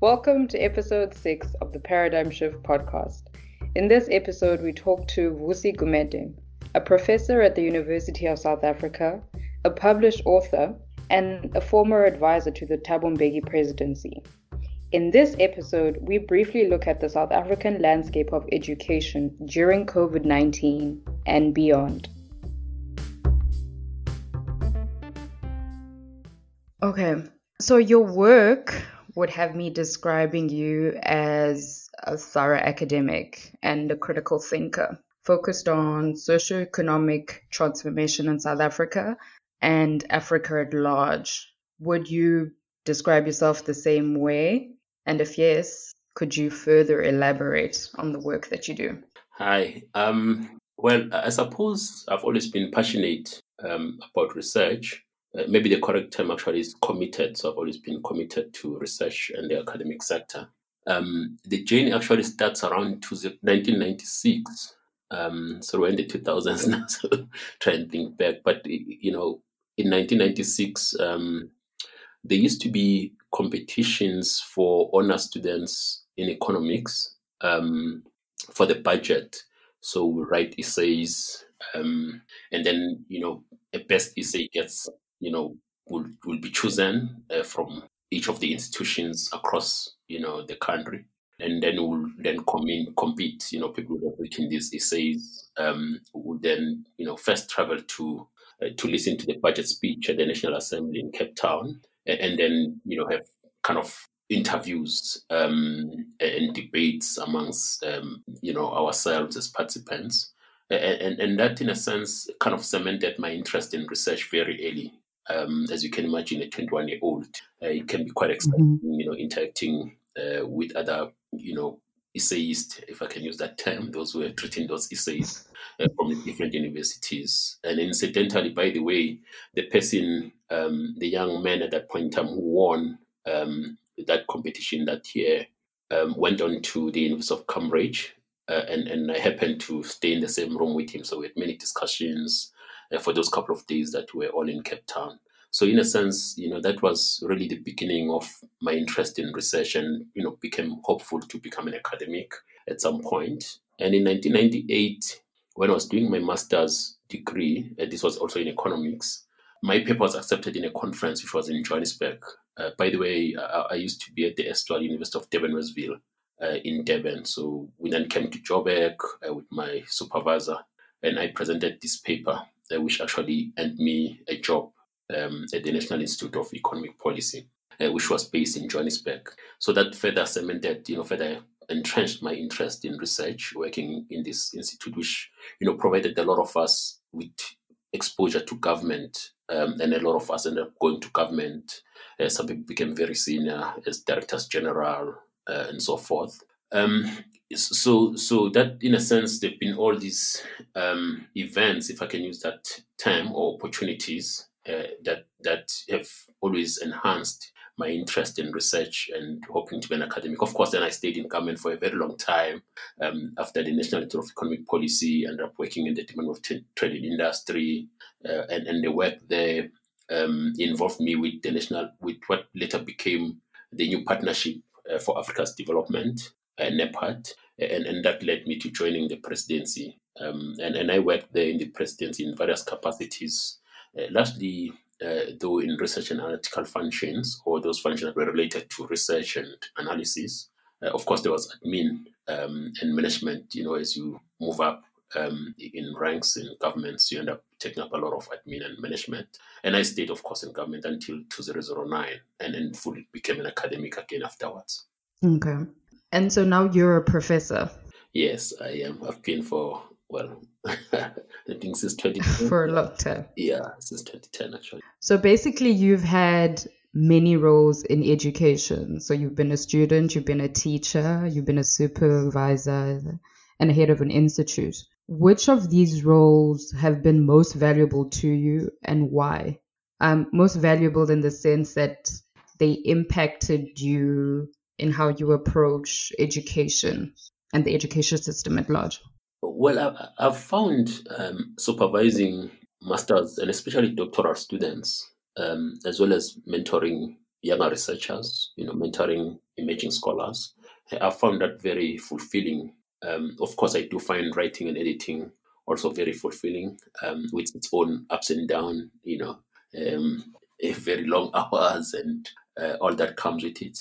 Welcome to episode 6 of the Paradigm Shift podcast. In this episode, we talk to Vusi Gumede, a professor at the University of South Africa, a published author, and a former advisor to the Thabo presidency. In this episode, we briefly look at the South African landscape of education during COVID 19 and beyond. Okay, so your work would have me describing you as a thorough academic and a critical thinker focused on socioeconomic transformation in South Africa and Africa at large. Would you describe yourself the same way? And if yes, could you further elaborate on the work that you do? Hi. Um, well, I suppose I've always been passionate um, about research. Uh, maybe the correct term actually is committed. So I've always been committed to research and the academic sector. Um, the journey actually starts around 1996. Um, so we're in the 2000s now, so try and think back. But, you know, in 1996, um, there used to be competitions for honor students in economics um, for the budget. So we write essays, um, and then you know a best essay gets you know will will be chosen uh, from each of the institutions across you know the country, and then we'll then come in, compete. You know, people who have written these essays um, will then you know first travel to uh, to listen to the budget speech at the National Assembly in Cape Town and then you know have kind of interviews um, and debates amongst um, you know ourselves as participants, and, and that in a sense kind of cemented my interest in research very early. Um, as you can imagine, a 21 year old, uh, it can be quite exciting, mm-hmm. you know, interacting uh, with other, you know, essayists, if I can use that term, those who are treating those essays uh, from different universities. And incidentally, by the way, the person, um, the young man at that point in time who won um, that competition that year, um, went on to the University of Cambridge. Uh, and, and I happened to stay in the same room with him. So we had many discussions for those couple of days that we were all in Cape Town. So in a sense, you know, that was really the beginning of my interest in research and, you know, became hopeful to become an academic at some point. And in 1998, when I was doing my master's degree, uh, this was also in economics, my paper was accepted in a conference which was in Johannesburg. Uh, by the way, I, I, used to be at the Estuary University of Durban Westville uh, in Durban. So we then came to Joburg uh, with my supervisor and I presented this paper, uh, which actually earned me a job um, at the National Institute of Economic Policy, uh, which was based in Johannesburg. So that further cemented, you know, further entrenched my interest in research, working in this institute, which you know provided a lot of us with exposure to government, um, and a lot of us ended up going to government. Uh, some people became very senior as directors general uh, and so forth. Um, so, so that in a sense, there've been all these um, events, if I can use that term, or opportunities uh, that that have always enhanced my interest in research and hoping to be an academic. Of course, then I stayed in government for a very long time. Um, after the National Institute of Economic Policy, ended up working in the Department of Trade and Industry, uh, and, and the work there um, involved me with the national, with what later became the new Partnership uh, for Africa's Development, NEPAD, and, and that led me to joining the presidency. Um, and, and I worked there in the presidency in various capacities uh, largely uh, though in research and analytical functions, or those functions that were related to research and analysis. Uh, of course, there was admin um, and management. You know, as you move up um, in ranks in governments, you end up taking up a lot of admin and management. And I stayed, of course, in government until 2009 and then fully became an academic again afterwards. Okay. And so now you're a professor. Yes, I am. I've been for, well, I think since 2010. For a long time. Yeah, since 2010, actually. So basically, you've had many roles in education. So you've been a student, you've been a teacher, you've been a supervisor, and a head of an institute. Which of these roles have been most valuable to you and why? Um, most valuable in the sense that they impacted you in how you approach education and the education system at large. Well, I've found um, supervising masters and especially doctoral students, um, as well as mentoring younger researchers, you know, mentoring emerging scholars. I found that very fulfilling. Um, of course, I do find writing and editing also very fulfilling um, with its own ups and downs, you know, um, very long hours and uh, all that comes with it.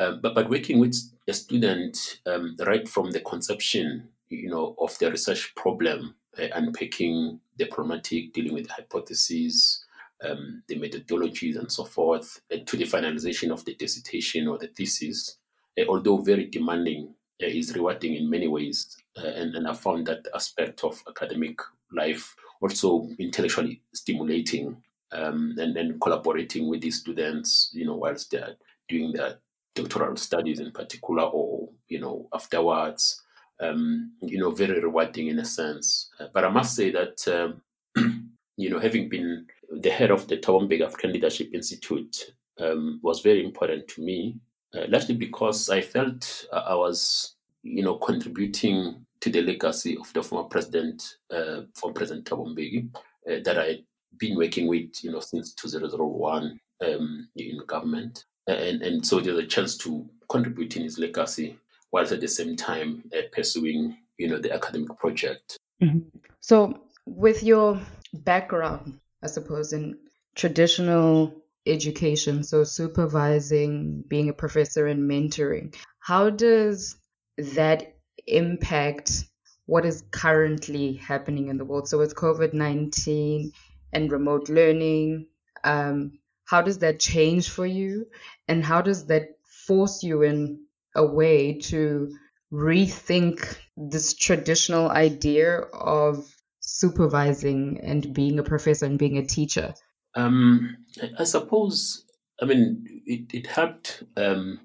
Um, but, but working with a student um, right from the conception, you know, of the research problem, uh, unpacking the problematic, dealing with the hypotheses, um, the methodologies and so forth, uh, to the finalization of the dissertation or the thesis, uh, although very demanding, uh, is rewarding in many ways. Uh, and, and I found that aspect of academic life also intellectually stimulating um, and then collaborating with the students, you know, whilst they're doing their doctoral studies in particular, or you know, afterwards, um, you know, very rewarding in a sense. Uh, but I must say that, um, you know, having been the head of the Mbeki African Leadership Institute um, was very important to me, uh, largely because I felt I was, you know, contributing to the legacy of the former president, uh, former President Mbeki, uh, that I had been working with, you know, since 2001 um, in government. And, and so there's a chance to contribute in his legacy whilst at the same time uh, pursuing, you know, the academic project. Mm-hmm. So with your background, I suppose, in traditional education, so supervising, being a professor and mentoring, how does that impact what is currently happening in the world? So with COVID 19, and remote learning. Um, how does that change for you? And how does that force you in a way to rethink this traditional idea of supervising and being a professor and being a teacher? Um, I suppose, I mean, it, it helped um,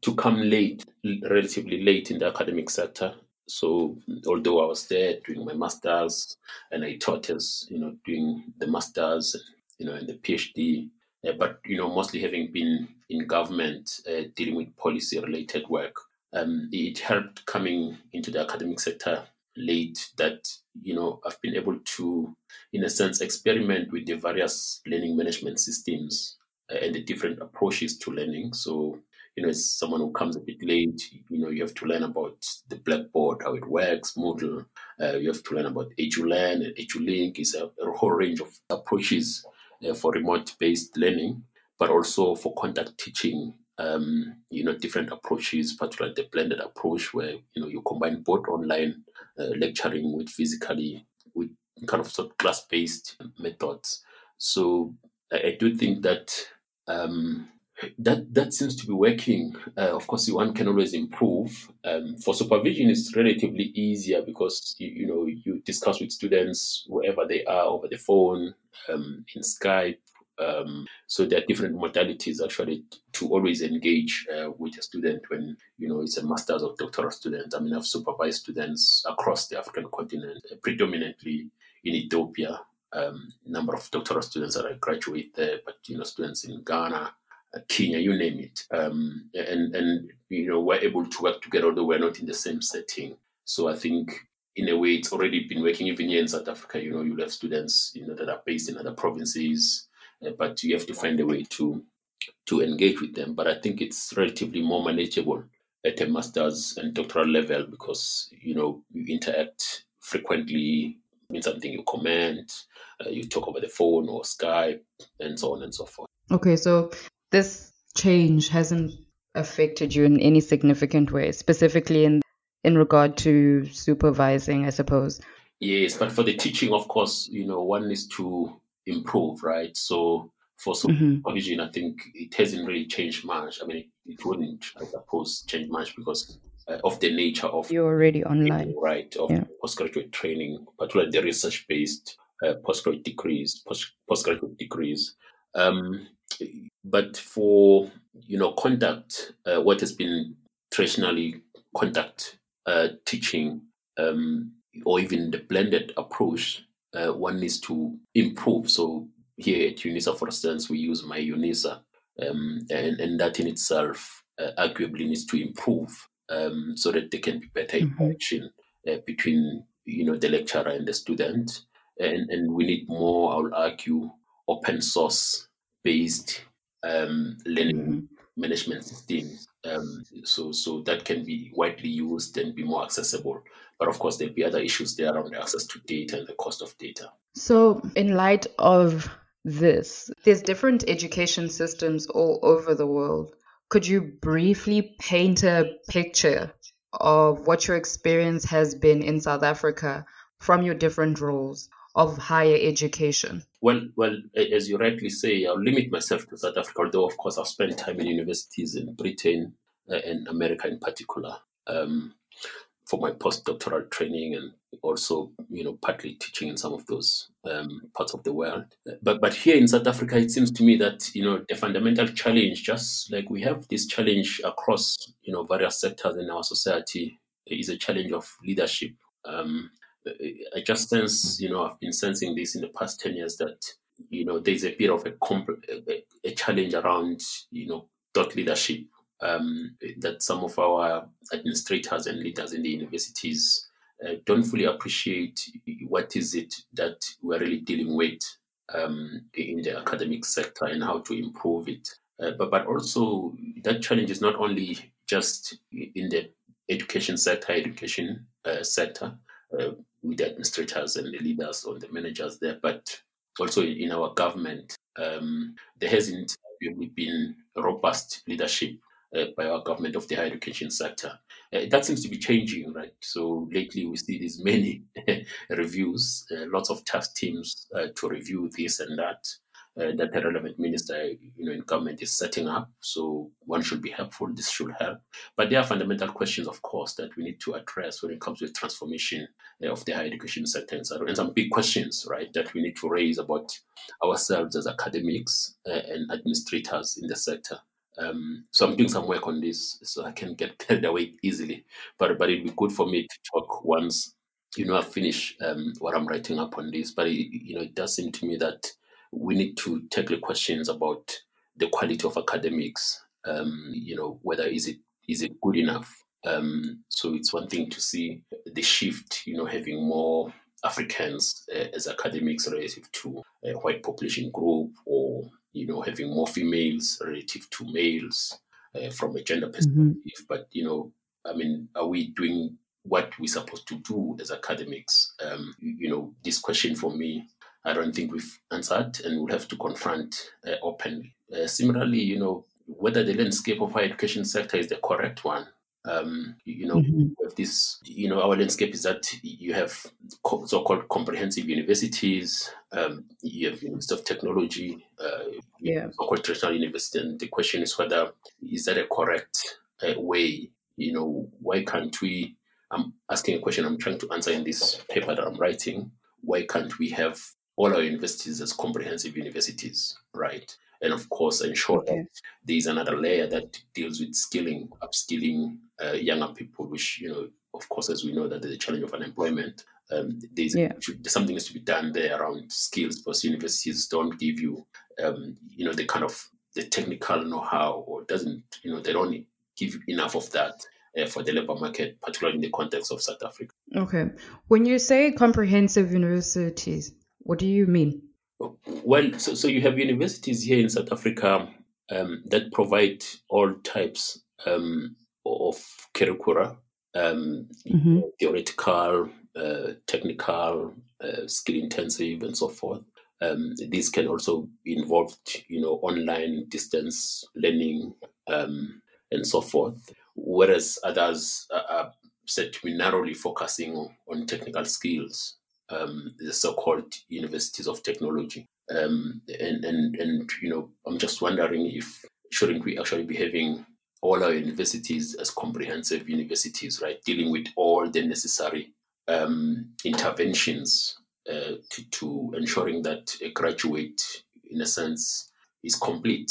to come late, relatively late in the academic sector. So although I was there doing my masters and I taught as you know doing the masters, you know, and the PhD, uh, but you know mostly having been in government uh, dealing with policy related work, um, it helped coming into the academic sector late that you know I've been able to, in a sense, experiment with the various learning management systems uh, and the different approaches to learning. So you know, as someone who comes a bit late, you know, you have to learn about the Blackboard, how it works, Moodle. Uh, you have to learn about EduLearn and EduLink. is a, a whole range of approaches for remote-based learning, but also for contact teaching. Um, you know, different approaches, particularly the blended approach, where you know you combine both online uh, lecturing with physically with kind of sort of class-based methods. So I, I do think that um, that that seems to be working. Uh, of course, one can always improve. Um, for supervision, it's relatively easier because you, you, know you discuss with students wherever they are over the phone, um, in Skype. Um, so there are different modalities actually to always engage uh, with a student when you know it's a master's or doctoral student. I mean, I've supervised students across the African continent, uh, predominantly in Ethiopia. Um, number of doctoral students that I graduate there, but you know, students in Ghana, Kenya, you name it. Um, and, and, you know, we're able to work together, although we're not in the same setting. So I think in a way, it's already been working even here in South Africa. You know, you have students, you know, that are based in other provinces, uh, but you have to find a way to to engage with them. But I think it's relatively more manageable at a master's and doctoral level because you know you interact frequently. Mean something you comment, uh, you talk over the phone or Skype, and so on and so forth. Okay, so this change hasn't affected you in any significant way, specifically in in regard to supervising, I suppose. Yes, but for the teaching, of course, you know, one needs to improve, right? So for mm-hmm. supervision, mm-hmm. I think it hasn't really changed much. I mean, it, it wouldn't, I suppose, change much because uh, of the nature of you're already online, right? Of yeah. postgraduate training, particularly the research-based uh, postgraduate degrees, post- postgraduate degrees. Um, but for you know contact, uh, what has been traditionally contact uh, teaching, um, or even the blended approach, uh, one needs to improve. So here at UNISA, for instance, we use my UNISA, um, and and that in itself uh, arguably needs to improve um, so that there can be better mm-hmm. interaction uh, between you know the lecturer and the student, and and we need more. I will argue open source based um, learning mm-hmm. management systems. Um, so, so that can be widely used and be more accessible. But of course, there'll be other issues there around access to data and the cost of data. So, in light of this, there's different education systems all over the world. Could you briefly paint a picture of what your experience has been in South Africa from your different roles of higher education? Well, well, as you rightly say, I'll limit myself to South Africa, although of course I've spent time in universities in Britain uh, and America in particular um, for my postdoctoral training and also, you know, partly teaching in some of those um, parts of the world. But but here in South Africa, it seems to me that you know a fundamental challenge, just like we have this challenge across you know various sectors in our society, is a challenge of leadership. Um, I just sense, you know, I've been sensing this in the past 10 years that, you know, there's a bit of a, comp- a challenge around, you know, thought leadership um, that some of our administrators and leaders in the universities uh, don't fully appreciate what is it that we're really dealing with um, in the academic sector and how to improve it. Uh, but, but also that challenge is not only just in the education sector, education uh, sector, uh, with the administrators and the leaders or the managers there, but also in our government, um, there hasn't really been robust leadership uh, by our government of the higher education sector. Uh, that seems to be changing, right? So lately we see these many reviews, uh, lots of task teams uh, to review this and that uh, that the relevant minister, you know, in government is setting up. So one should be helpful. This should help. But there are fundamental questions, of course, that we need to address when it comes to transformation uh, of the higher education sector, and, some big questions, right, that we need to raise about ourselves as academics uh, and administrators in the sector. Um, so I'm doing some work on this, so I can get carried away easily. But but it'd be good for me to talk once you know I finish um, what I'm writing up on this. But it, you know, it does seem to me that we need to tackle questions about the quality of academics. Um, you know, whether is it is it good enough? Um, so it's one thing to see the shift. You know, having more Africans uh, as academics relative to a white population group, or you know, having more females relative to males uh, from a gender mm-hmm. perspective. Mm-hmm. But you know, I mean, are we doing what we're supposed to do as academics? Um, you know, this question for me I don't think we've answered and we'll have to confront uh, openly. Uh, similarly, you know, whether the landscape of our education sector is the correct one. Um, you know, mm-hmm. this, you know, our landscape is that you have so-called comprehensive universities, um, you have University of Technology, uh, yeah. so-called traditional university, and the question is whether is that a correct uh, way? You know, why can't we? I'm asking a question I'm trying to answer in this paper that I'm writing. Why can't we have all our universities as comprehensive universities, right? And of course, ensure okay. that there is another layer that deals with skilling, upskilling uh, younger people, which, you know, of course, as we know that there's a challenge of unemployment. Um, there's, yeah. something has to be done there around skills because universities don't give you, um, you know, the kind of the technical know-how or doesn't, you know, they don't give enough of that uh, for the labor market, particularly in the context of South Africa. Okay. When you say comprehensive universities, what do you mean? Well, so, so you have universities here in South Africa um, that provide all types um, of curricula, um, mm-hmm. theoretical, uh, technical, uh, skill intensive, and so forth. Um, these can also involve, you know, online distance learning um, and so forth. Whereas others are said to be narrowly focusing on technical skills um, the so-called universities of technology. Um, and, and, and, you know, I'm just wondering if shouldn't we actually be having all our universities as comprehensive universities, right, dealing with all the necessary um, interventions uh, to, to ensuring that a graduate, in a sense, is complete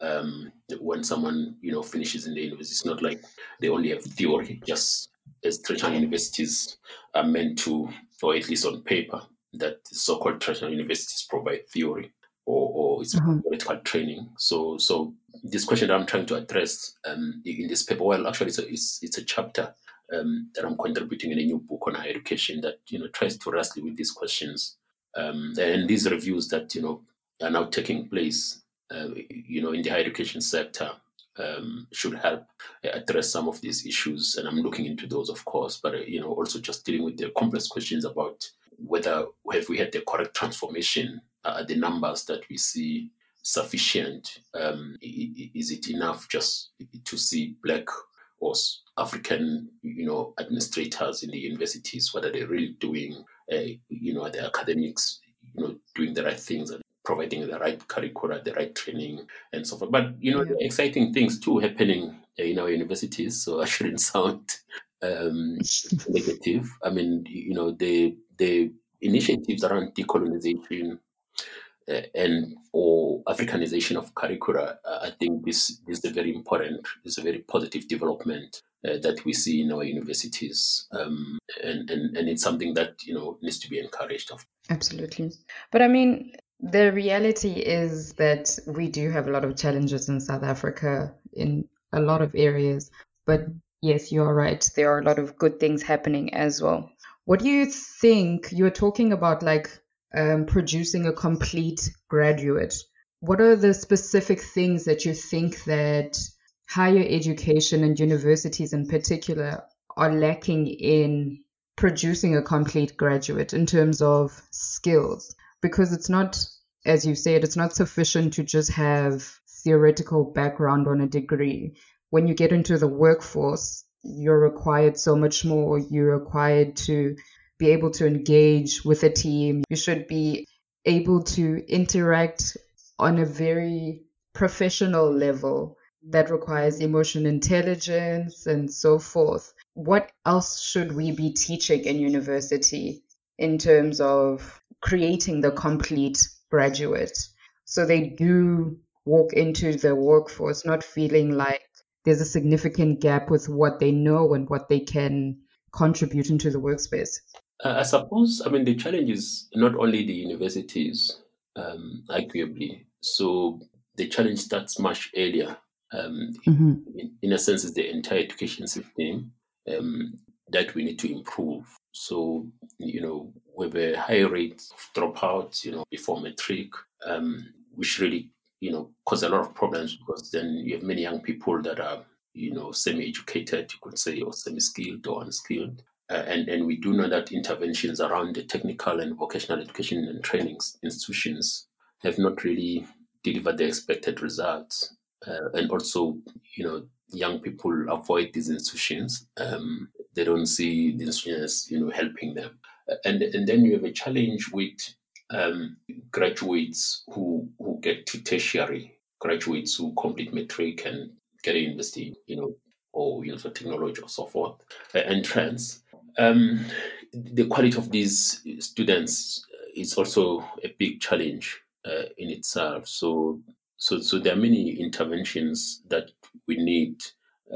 um, when someone you know finishes in the university. It's not like they only have theory, just as traditional universities are meant to or at least on paper, that so-called traditional universities provide theory or, or it's mm-hmm. theoretical training. So, so this question that I'm trying to address um, in this paper, well, actually, it's a, it's, it's a chapter um, that I'm contributing in a new book on higher education that you know tries to wrestle with these questions. Um, and these reviews that you know are now taking place uh, you know, in the higher education sector um, should help address some of these issues. And I'm looking into those, of course, but, uh, you know, also just dealing with the complex questions about whether have we had the correct transformation, uh, the numbers that we see sufficient? Um, is it enough just to see black or African, you know, administrators in the universities? What are they really doing? Uh, you know, are the academics, you know, doing the right things? Providing the right curricula, the right training, and so forth. But you know, yeah. exciting things too happening in our universities. So I shouldn't sound um, negative. I mean, you know, the the initiatives around decolonization uh, and or Africanization of curricula, uh, I think this, this is a very important, is a very positive development uh, that we see in our universities, um, and, and and it's something that you know needs to be encouraged. Of absolutely, but I mean, the reality is that we do have a lot of challenges in South Africa in a lot of areas. But yes, you are right. There are a lot of good things happening as well. What do you think? You're talking about like um, producing a complete graduate. What are the specific things that you think that higher education and universities in particular are lacking in producing a complete graduate in terms of skills? Because it's not, as you said, it's not sufficient to just have theoretical background on a degree. When you get into the workforce, you're required so much more. You're required to be able to engage with a team. You should be able to interact on a very professional level that requires emotional intelligence and so forth. What else should we be teaching in university in terms of creating the complete graduate. So they do walk into the workforce not feeling like there's a significant gap with what they know and what they can contribute into the workspace. Uh, I suppose, I mean, the challenge is not only the universities, um, arguably. So the challenge starts much earlier. Um, mm-hmm. in, in, a sense, it's the entire education system um, that we need to improve. So, you know, with a high rate of dropouts, you know, before matric, um, which really, you know, cause a lot of problems because then you have many young people that are, you know, semi-educated, you could say, or semi-skilled or unskilled. Uh, and, and we do know that interventions around the technical and vocational education and training institutions have not really delivered the expected results. Uh, and also, you know, young people avoid these institutions. Um, they don't see the institutions, you know, helping them and and then you have a challenge with um, graduates who who get to tertiary graduates who complete matric and get a university, you know, or you know, technology or so forth, uh, entrance. Um, the quality of these students is also a big challenge uh, in itself. So, so, so there are many interventions that we need.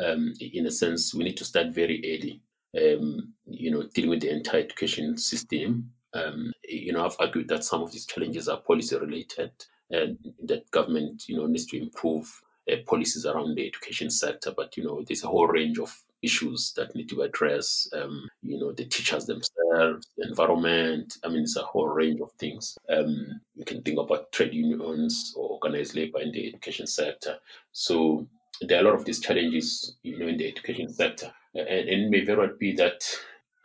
Um, in a sense, we need to start very early um, you know, dealing with the entire education system. Um, you know, I've argued that some of these challenges are policy related and that government, you know, needs to improve uh, policies around the education sector. But, you know, there's a whole range of issues that need to address, um, you know, the teachers themselves, the environment. I mean, it's a whole range of things. Um, you can think about trade unions or organized labor in the education sector. So there are a lot of these challenges, you know, in the education sector and, and may very well be that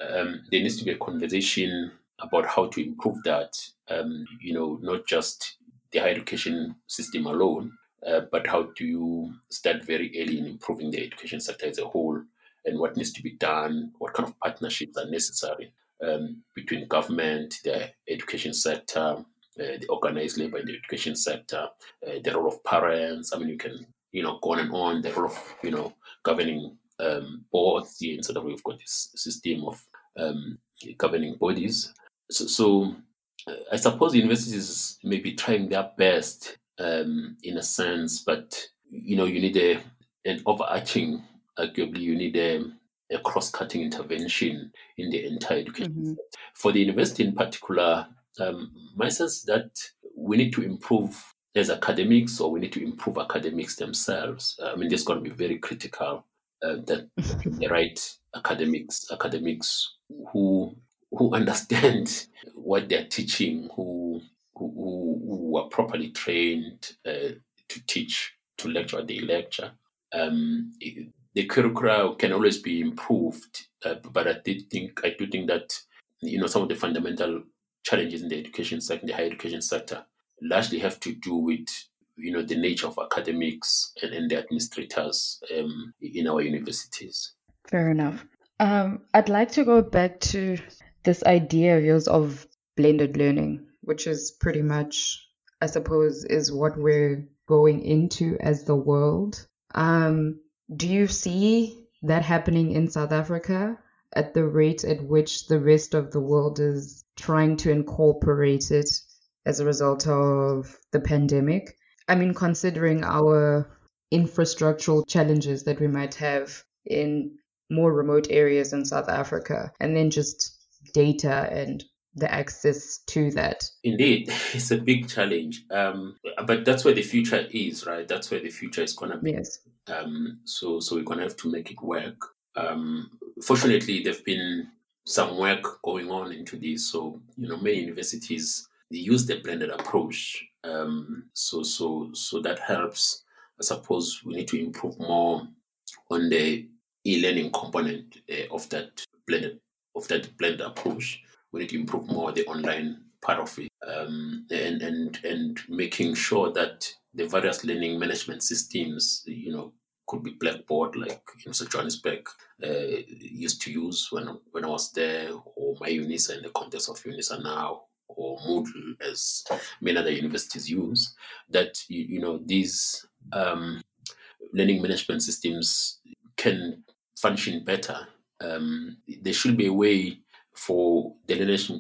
um, there needs to be a conversation about how to improve that. Um, you know, not just the higher education system alone, uh, but how do you start very early in improving the education sector as a whole, and what needs to be done, what kind of partnerships are necessary um, between government, the education sector, uh, the organized labor in the education sector, uh, the role of parents. I mean, you can you know go on and on. The role of you know governing um, boards here in South Africa. We've got this system of um, governing bodies. So, so uh, I suppose the universities may be trying their best um, in a sense, but you know, you need a an overarching, arguably, you need a, a cross-cutting intervention in the entire education. Mm-hmm. For the university in particular, um, my sense that we need to improve as academics, or we need to improve academics themselves. I mean, this is going to be very critical uh, that the right academics academics who who understand what they're teaching, who who, who are properly trained uh, to teach, to lecture, they lecture. Um, the curricula can always be improved, uh, but I did think I do think that you know some of the fundamental challenges in the education sector, the higher education sector, largely have to do with you know the nature of academics and, and the administrators um, in our universities. Fair enough. Um, I'd like to go back to this idea of yours of blended learning, which is pretty much, I suppose, is what we're going into as the world. Um, do you see that happening in South Africa at the rate at which the rest of the world is trying to incorporate it as a result of the pandemic? I mean, considering our infrastructural challenges that we might have in more remote areas in South Africa, and then just data and the access to that. Indeed, it's a big challenge. Um, but that's where the future is, right? That's where the future is going to be. Yes. Um, so, so we're going to have to make it work. Um, fortunately, there've been some work going on into this. So, you know, many universities they use the blended approach. Um, so, so, so that helps. I suppose we need to improve more on the e-learning component uh, of that blended of that blended approach. We need to improve more the online part of it, um, and and and making sure that the various learning management systems, you know, could be Blackboard, like University of Johannesburg uh, used to use when when I was there, or my UNISA in the context of UNISA now, or Moodle as many other universities use. That you, you know these um, learning management systems can function better. Um, there should be a way for the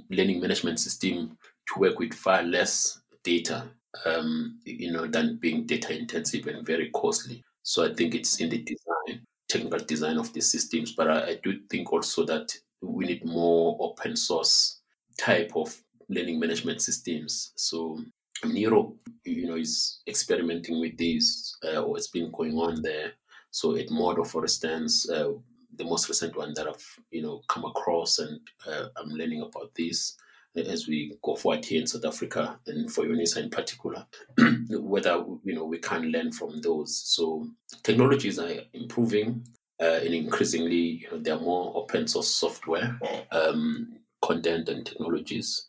learning management system to work with far less data, um, you know, than being data intensive and very costly. So I think it's in the design, technical design of the systems. But I, I do think also that we need more open source type of learning management systems. So Europe, you know, is experimenting with this, uh, or it's been going on there. So Edmodo, for instance, uh, the most recent one that I've you know come across, and uh, I'm learning about this as we go forward here in South Africa, and for UNISA in particular, whether you know we can learn from those. So technologies are improving, uh, and increasingly, you know, there are more open source software, um, content, and technologies,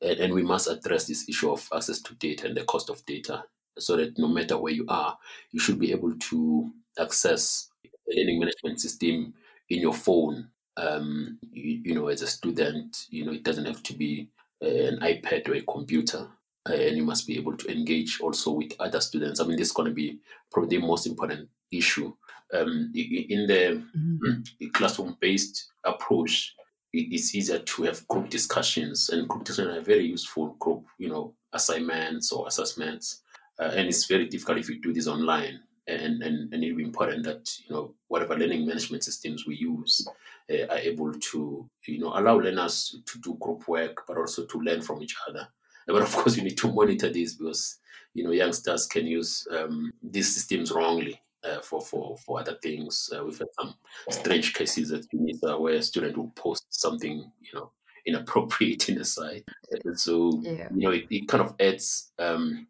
and, and we must address this issue of access to data and the cost of data, so that no matter where you are, you should be able to access learning management system in your phone. Um, you, you, know, as a student, you know, it doesn't have to be uh, an iPad or a computer, uh, and you must be able to engage also with other students. I mean, this is going to be probably the most important issue. Um, in the mm-hmm. classroom-based approach, it's easier to have group discussions, and group discussions are very useful. Group, you know, assignments or assessments, uh, and it's very difficult if you do this online. And, and, and it'll be important that you know whatever learning management systems we use uh, are able to you know allow learners to do group work but also to learn from each other. But of course you need to monitor this because you know youngsters can use um, these systems wrongly uh, for, for, for other things. Uh, we've had some strange cases at UNISA where a student will post something, you know, inappropriate in the site. And so, yeah. you know, it, it kind of adds um,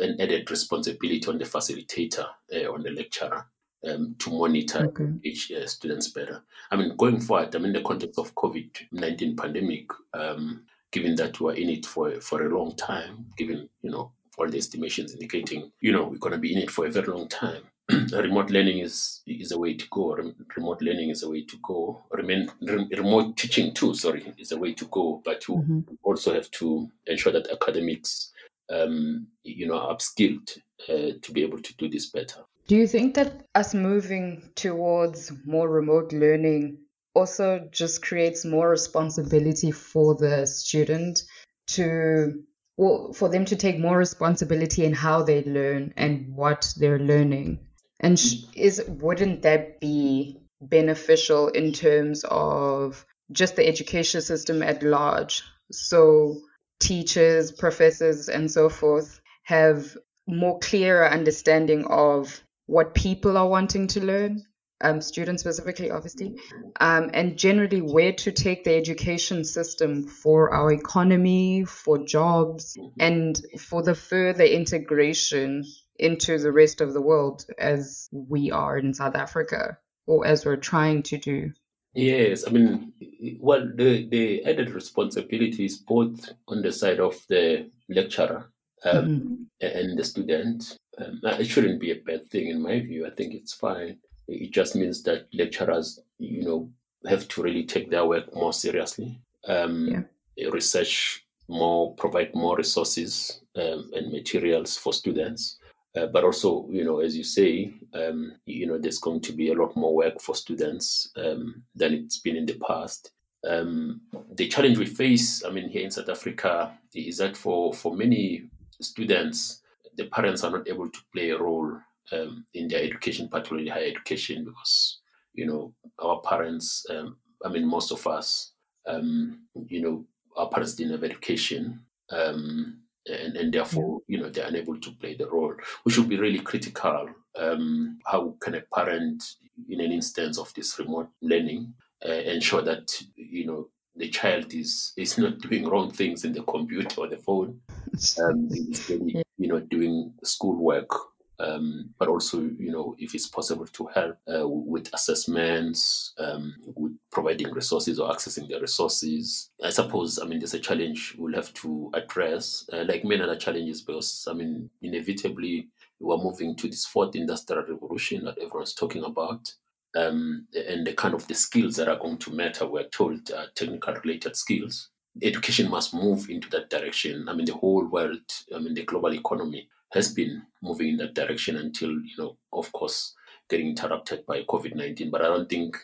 an added responsibility on the facilitator, uh, on the lecturer, um, to monitor okay. each uh, students better. I mean, going forward, I mean, the context of COVID nineteen pandemic, um, given that we're in it for for a long time, given you know all the estimations indicating you know we're going to be in it for a very long time. remote learning is is a way to go. remote learning is a way to go. Remain, remote teaching too, sorry, is a way to go. But you mm-hmm. also have to ensure that academics um, you know, upskilled uh, to be able to do this better. Do you think that us moving towards more remote learning also just creates more responsibility for the student to well, for them to take more responsibility in how they learn and what they're learning and is wouldn't that be beneficial in terms of just the education system at large? So teachers, professors, and so forth have more clearer understanding of what people are wanting to learn, um, students specifically, obviously, um, and generally where to take the education system for our economy, for jobs, and for the further integration into the rest of the world as we are in South Africa or as we're trying to do. Yes, I mean, well, the, the added responsibilities both on the side of the lecturer um, mm-hmm. and the student. Um, it shouldn't be a bad thing in my view. I think it's fine. It just means that lecturers, you know, have to really take their work more seriously. Um, yeah. Research more, provide more resources um, and materials for students. Uh, but also, you know, as you say, um, you know, there's going to be a lot more work for students um, than it's been in the past. Um, the challenge we face, I mean, here in South Africa, is that for for many students, the parents are not able to play a role um, in their education, particularly higher education, because you know our parents. Um, I mean, most of us, um, you know, our parents didn't have education. Um, and, and therefore, you know, they're unable to play the role. We should be really critical. Um, how can a parent, in an instance of this remote learning, uh, ensure that you know the child is is not doing wrong things in the computer or the phone, um, is really, you know, doing schoolwork um, but also, you know, if it's possible to help uh, with assessments, um, with providing resources or accessing the resources. I suppose, I mean, there's a challenge we'll have to address, uh, like many other challenges, because, I mean, inevitably, we're moving to this fourth industrial revolution that everyone's talking about. Um, and the kind of the skills that are going to matter, we're told, are technical related skills. Education must move into that direction. I mean, the whole world, I mean, the global economy has been moving in that direction until, you know, of course, getting interrupted by COVID 19. But I don't think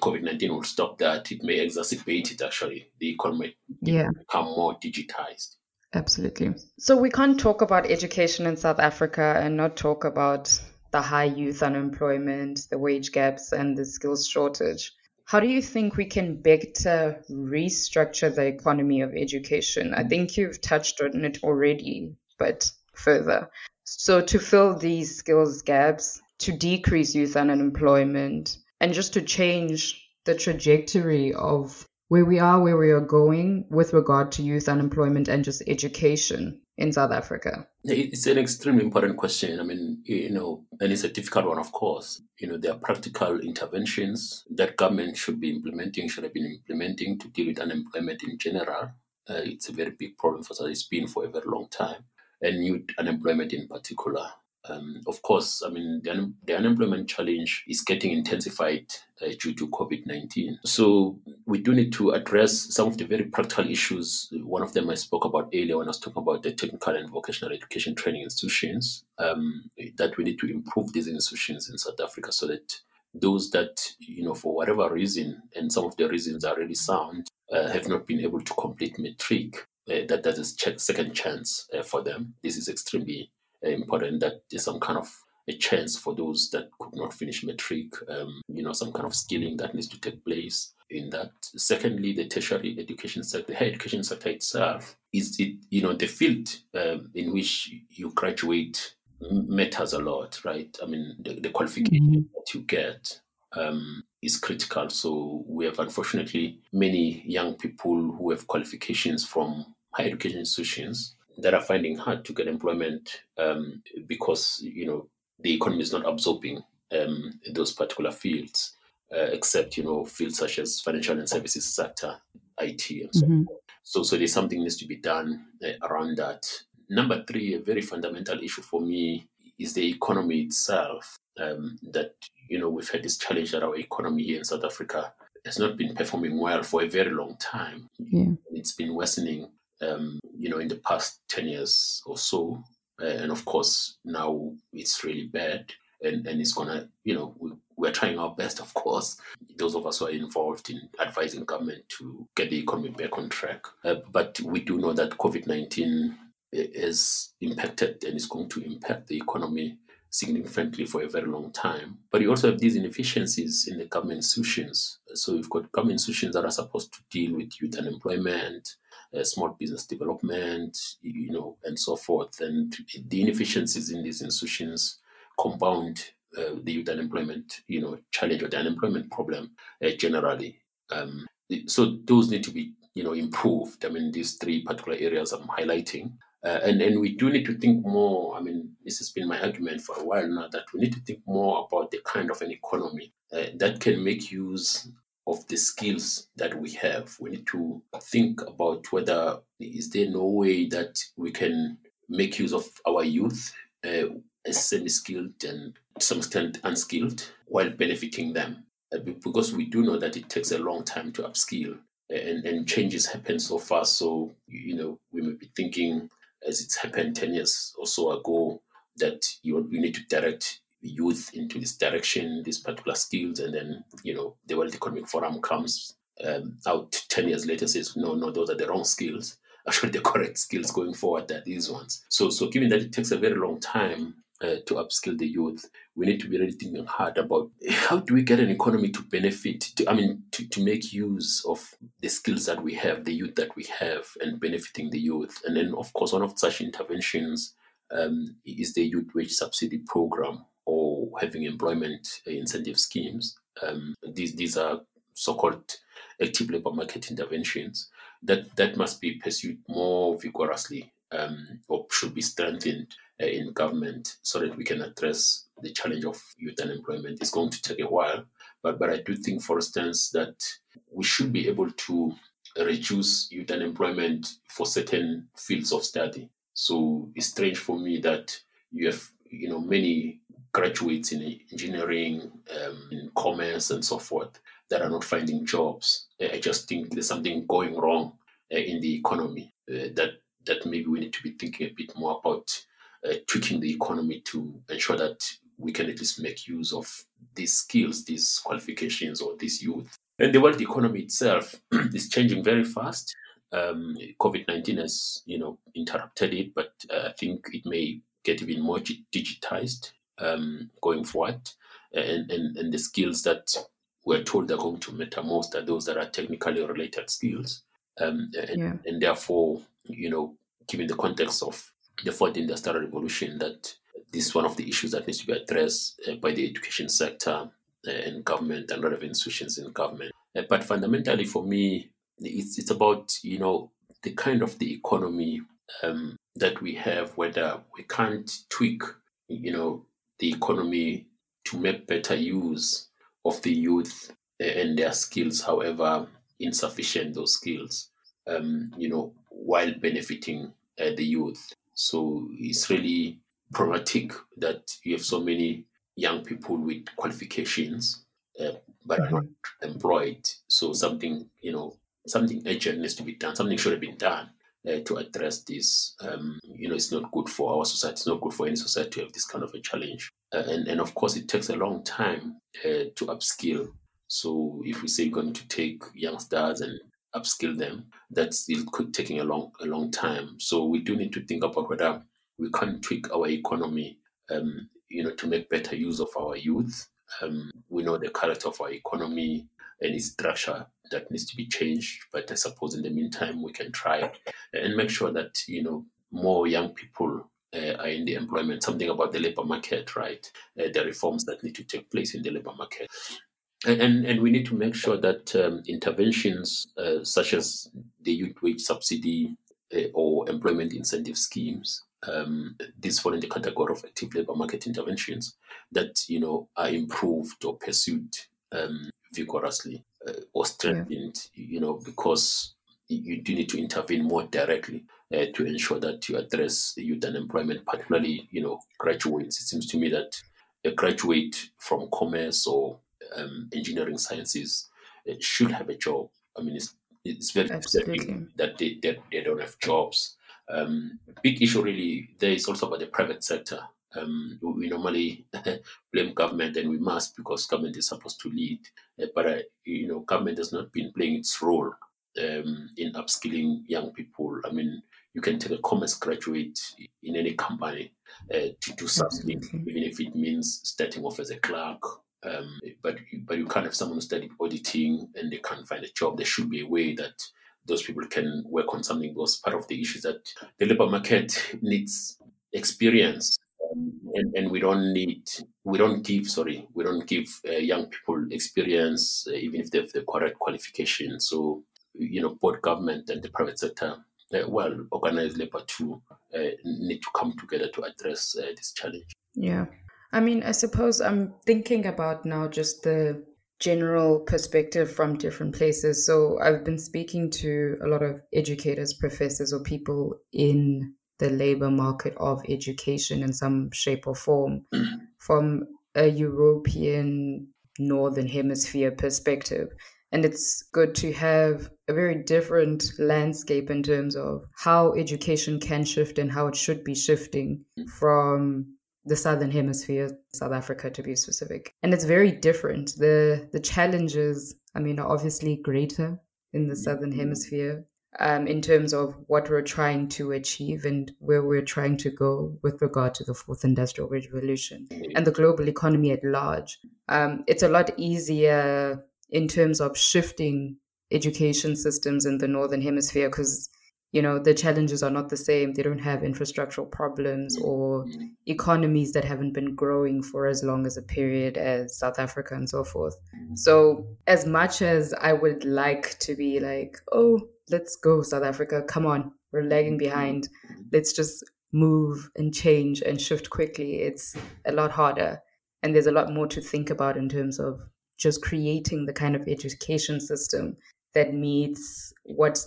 COVID 19 will stop that. It may exacerbate it, actually. The economy yeah. become more digitized. Absolutely. So we can't talk about education in South Africa and not talk about the high youth unemployment, the wage gaps, and the skills shortage. How do you think we can better restructure the economy of education? I think you've touched on it already, but further. So, to fill these skills gaps, to decrease youth unemployment, and just to change the trajectory of where we are, where we are going with regard to youth unemployment and just education in South Africa? It's an extremely important question. I mean, you know, and it's a difficult one, of course. You know, there are practical interventions that government should be implementing, should have been implementing to deal with unemployment in general. Uh, it's a very big problem for us. It's been for a very long time and youth unemployment in particular. Um, of course, I mean, the, un- the, unemployment challenge is getting intensified uh, due to COVID 19. So, we do need to address some of the very practical issues. One of them I spoke about earlier when I was talking about the technical and vocational education training institutions, um, that we need to improve these institutions in South Africa so that those that, you know, for whatever reason, and some of the reasons are really sound, uh, have not been able to complete matric, uh, that that is check, second chance uh, for them. This is extremely uh, important. That there's some kind of a chance for those that could not finish matric, Um, you know, some kind of skilling that needs to take place in that. Secondly, the tertiary education sector, the higher education sector itself, is it you know the field um, in which you graduate matters a lot, right? I mean, the, the qualification mm-hmm. that you get um, is critical. So we have unfortunately many young people who have qualifications from higher education institutions that are finding hard to get employment um, because you know the economy is not absorbing um, those particular fields, uh, except you know fields such as financial and services sector, IT, and so mm-hmm. So, so there's something needs to be done uh, around that. Number three, a very fundamental issue for me is the economy itself. Um, that you know we've had this challenge that our economy here in South Africa has not been performing well for a very long time. Yeah. It's been worsening um, you know, in the past 10 years or so. Uh, and of course, now it's really bad and, and it's going to, you know, we, we're trying our best, of course, those of us who are involved in advising government to get the economy back on track. Uh, but we do know that COVID 19 has impacted and is going to impact the economy significantly for a very long time. But you also have these inefficiencies in the government institutions. So you've got government institutions that are supposed to deal with youth unemployment, uh, small business development, you know, and so forth. And the inefficiencies in these institutions compound uh, the youth unemployment, you know, challenge or the unemployment problem uh, generally. Um, so those need to be, you know, improved. I mean, these three particular areas I'm highlighting Uh, and, and we do need to think more. I mean, this has been my argument for a while now that we need to think more about the kind of an economy uh, that can make use of the skills that we have. We need to think about whether is there no way that we can make use of our youth uh, as semi-skilled and to some extent unskilled while benefiting them. Uh, because we do know that it takes a long time to upskill and, and changes happen so fast. So, you know, we may be thinking as it's happened 10 years or so ago that you, you need to direct youth into this direction, these particular skills, and then you know the World Economic Forum comes um, out ten years later says no, no, those are the wrong skills. Actually, the correct skills going forward are these ones. So, so given that it takes a very long time uh, to upskill the youth, we need to be really thinking hard about how do we get an economy to benefit, to, I mean, to, to make use of the skills that we have, the youth that we have, and benefiting the youth. And then, of course, one of such interventions um, is the youth wage subsidy program, having employment incentive schemes. Um, these these are so-called active labor market interventions that that must be pursued more vigorously um, or should be strengthened uh, in government so that we can address the challenge of youth unemployment. It's going to take a while, but but I do think, for instance, that we should be able to reduce youth unemployment for certain fields of study. So it's strange for me that you have you know many graduates in engineering, um, in commerce, and so forth that are not finding jobs. I just think there's something going wrong uh, in the economy uh, that that maybe we need to be thinking a bit more about uh, tweaking the economy to ensure that we can at least make use of these skills, these qualifications, or this youth. And the world economy itself is changing very fast. Um, COVID nineteen has, you know, interrupted it, but uh, I think it may get even more digitized um, going forward. And, and, and the skills that we're told are going to matter most are those that are technically related skills. Um, and, yeah. and therefore, you know, given the context of the fourth industrial revolution, that this is one of the issues that needs to be addressed uh, by the education sector uh, and government and relevant institutions in government. Uh, but fundamentally, for me, it's it's about you know the kind of the economy um, that we have, whether we can't tweak, you know, the economy to make better use of the youth and their skills, however insufficient those skills, um, you know, while benefiting uh, the youth. So it's really problematic that you have so many young people with qualifications uh, but are not mm-hmm. employed. So something, you know, something urgent needs to be done. Something should have been done uh, to address this. Um, you know, it's not good for our society. It's not good for any society to have this kind of a challenge. Uh, and, and of course, it takes a long time uh, to upskill. So if we say we're going to take youngsters and upskill them, that's still taking a long a long time. So we do need to think about whether we can tweak our economy, um, you know, to make better use of our youth. Um, we know the character of our economy and its structure that needs to be changed. But I suppose in the meantime, we can try and make sure that you know more young people uh, are in the employment. Something about the labor market, right? Uh, the reforms that need to take place in the labor market. And, and we need to make sure that um, interventions uh, such as the youth wage subsidy uh, or employment incentive schemes, um, these fall in the category of active labor market interventions that you know are improved or pursued um, vigorously uh, or strengthened, yeah. you know, because you do need to intervene more directly uh, to ensure that you address youth unemployment, particularly, you know, graduates. It seems to me that a graduate from commerce or um, engineering sciences uh, should have a job. I mean, it's, it's very upsetting that they, that they don't have jobs. Um, big issue really there is also about the private sector. Um, we normally blame government, and we must because government is supposed to lead. Uh, but uh, you know, government has not been playing its role um, in upskilling young people. I mean, you can take a commerce graduate in any company uh, to do something, even if it means starting off as a clerk. Um, but but you can't have someone who studied auditing and they can't find a job. There should be a way that those people can work on something. Because part of the issue that the labor market needs experience and, and we don't need we don't give sorry we don't give uh, young people experience uh, even if they have the correct qualification so you know both government and the private sector uh, well organized labor too uh, need to come together to address uh, this challenge. Yeah. I mean, I suppose I'm thinking about now just the general perspective from different places. So I've been speaking to a lot of educators, professors, or people in the labor market of education in some shape or form mm-hmm. from a European Northern Hemisphere perspective. And it's good to have a very different landscape in terms of how education can shift and how it should be shifting mm. from the southern hemisphere south africa to be specific. And it's very different. The the challenges i mean are obviously greater in the mm-hmm. southern mm-hmm. hemisphere um, in terms of what we're trying to achieve and where we're trying to go with regard to the fourth industrial revolution and the global economy at large. Um, it's a lot easier in terms of shifting education systems in the northern hemisphere because you know the challenges are not the same. They don't have infrastructural problems or economies that haven't been growing for as long as a period as south africa and so forth. So as much as i would like to be like oh let's go south africa come on we're lagging behind let's just move and change and shift quickly it's a lot harder and there's a lot more to think about in terms of just creating the kind of education system that meets what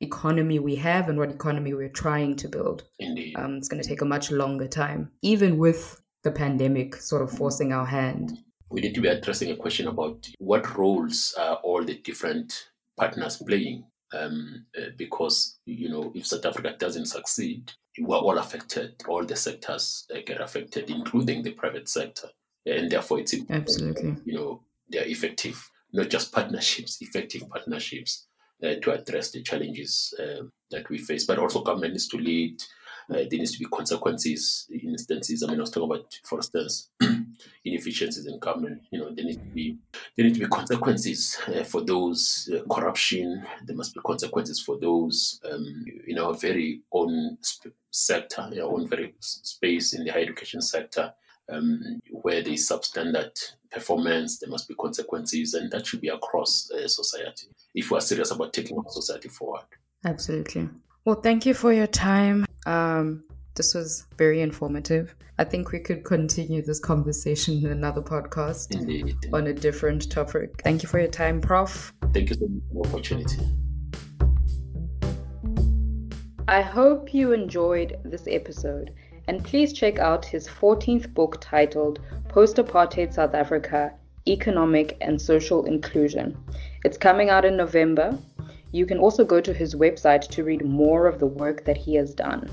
economy we have and what economy we're trying to build. Indeed. Um, it's going to take a much longer time, even with the pandemic sort of forcing our hand. We need to be addressing a question about what roles are all the different partners playing. Um, uh, because, you know, if South Africa doesn't succeed, we're all affected. All the sectors uh, get affected, including the private sector. And therefore, it's important, Absolutely. you know, they're effective, not just partnerships, effective partnerships uh, to address the challenges uh, that we face. But also, government needs to lead. Uh, there needs to be consequences in instances. I mean, I was talking about, for instance, inefficiencies in government. You know, there need to be there need to be consequences uh, for those uh, corruption. There must be consequences for those um, in our very own sp- sector, our own very space in the higher education sector. Um, where there is substandard performance, there must be consequences, and that should be across uh, society if we are serious about taking our society forward. Absolutely. Well, thank you for your time. Um, this was very informative. I think we could continue this conversation in another podcast Indeed. on a different topic. Thank you for your time, Prof. Thank you so much for the opportunity. I hope you enjoyed this episode, and please check out his 14th book titled Post Apartheid South Africa Economic and Social Inclusion. It's coming out in November. You can also go to his website to read more of the work that he has done.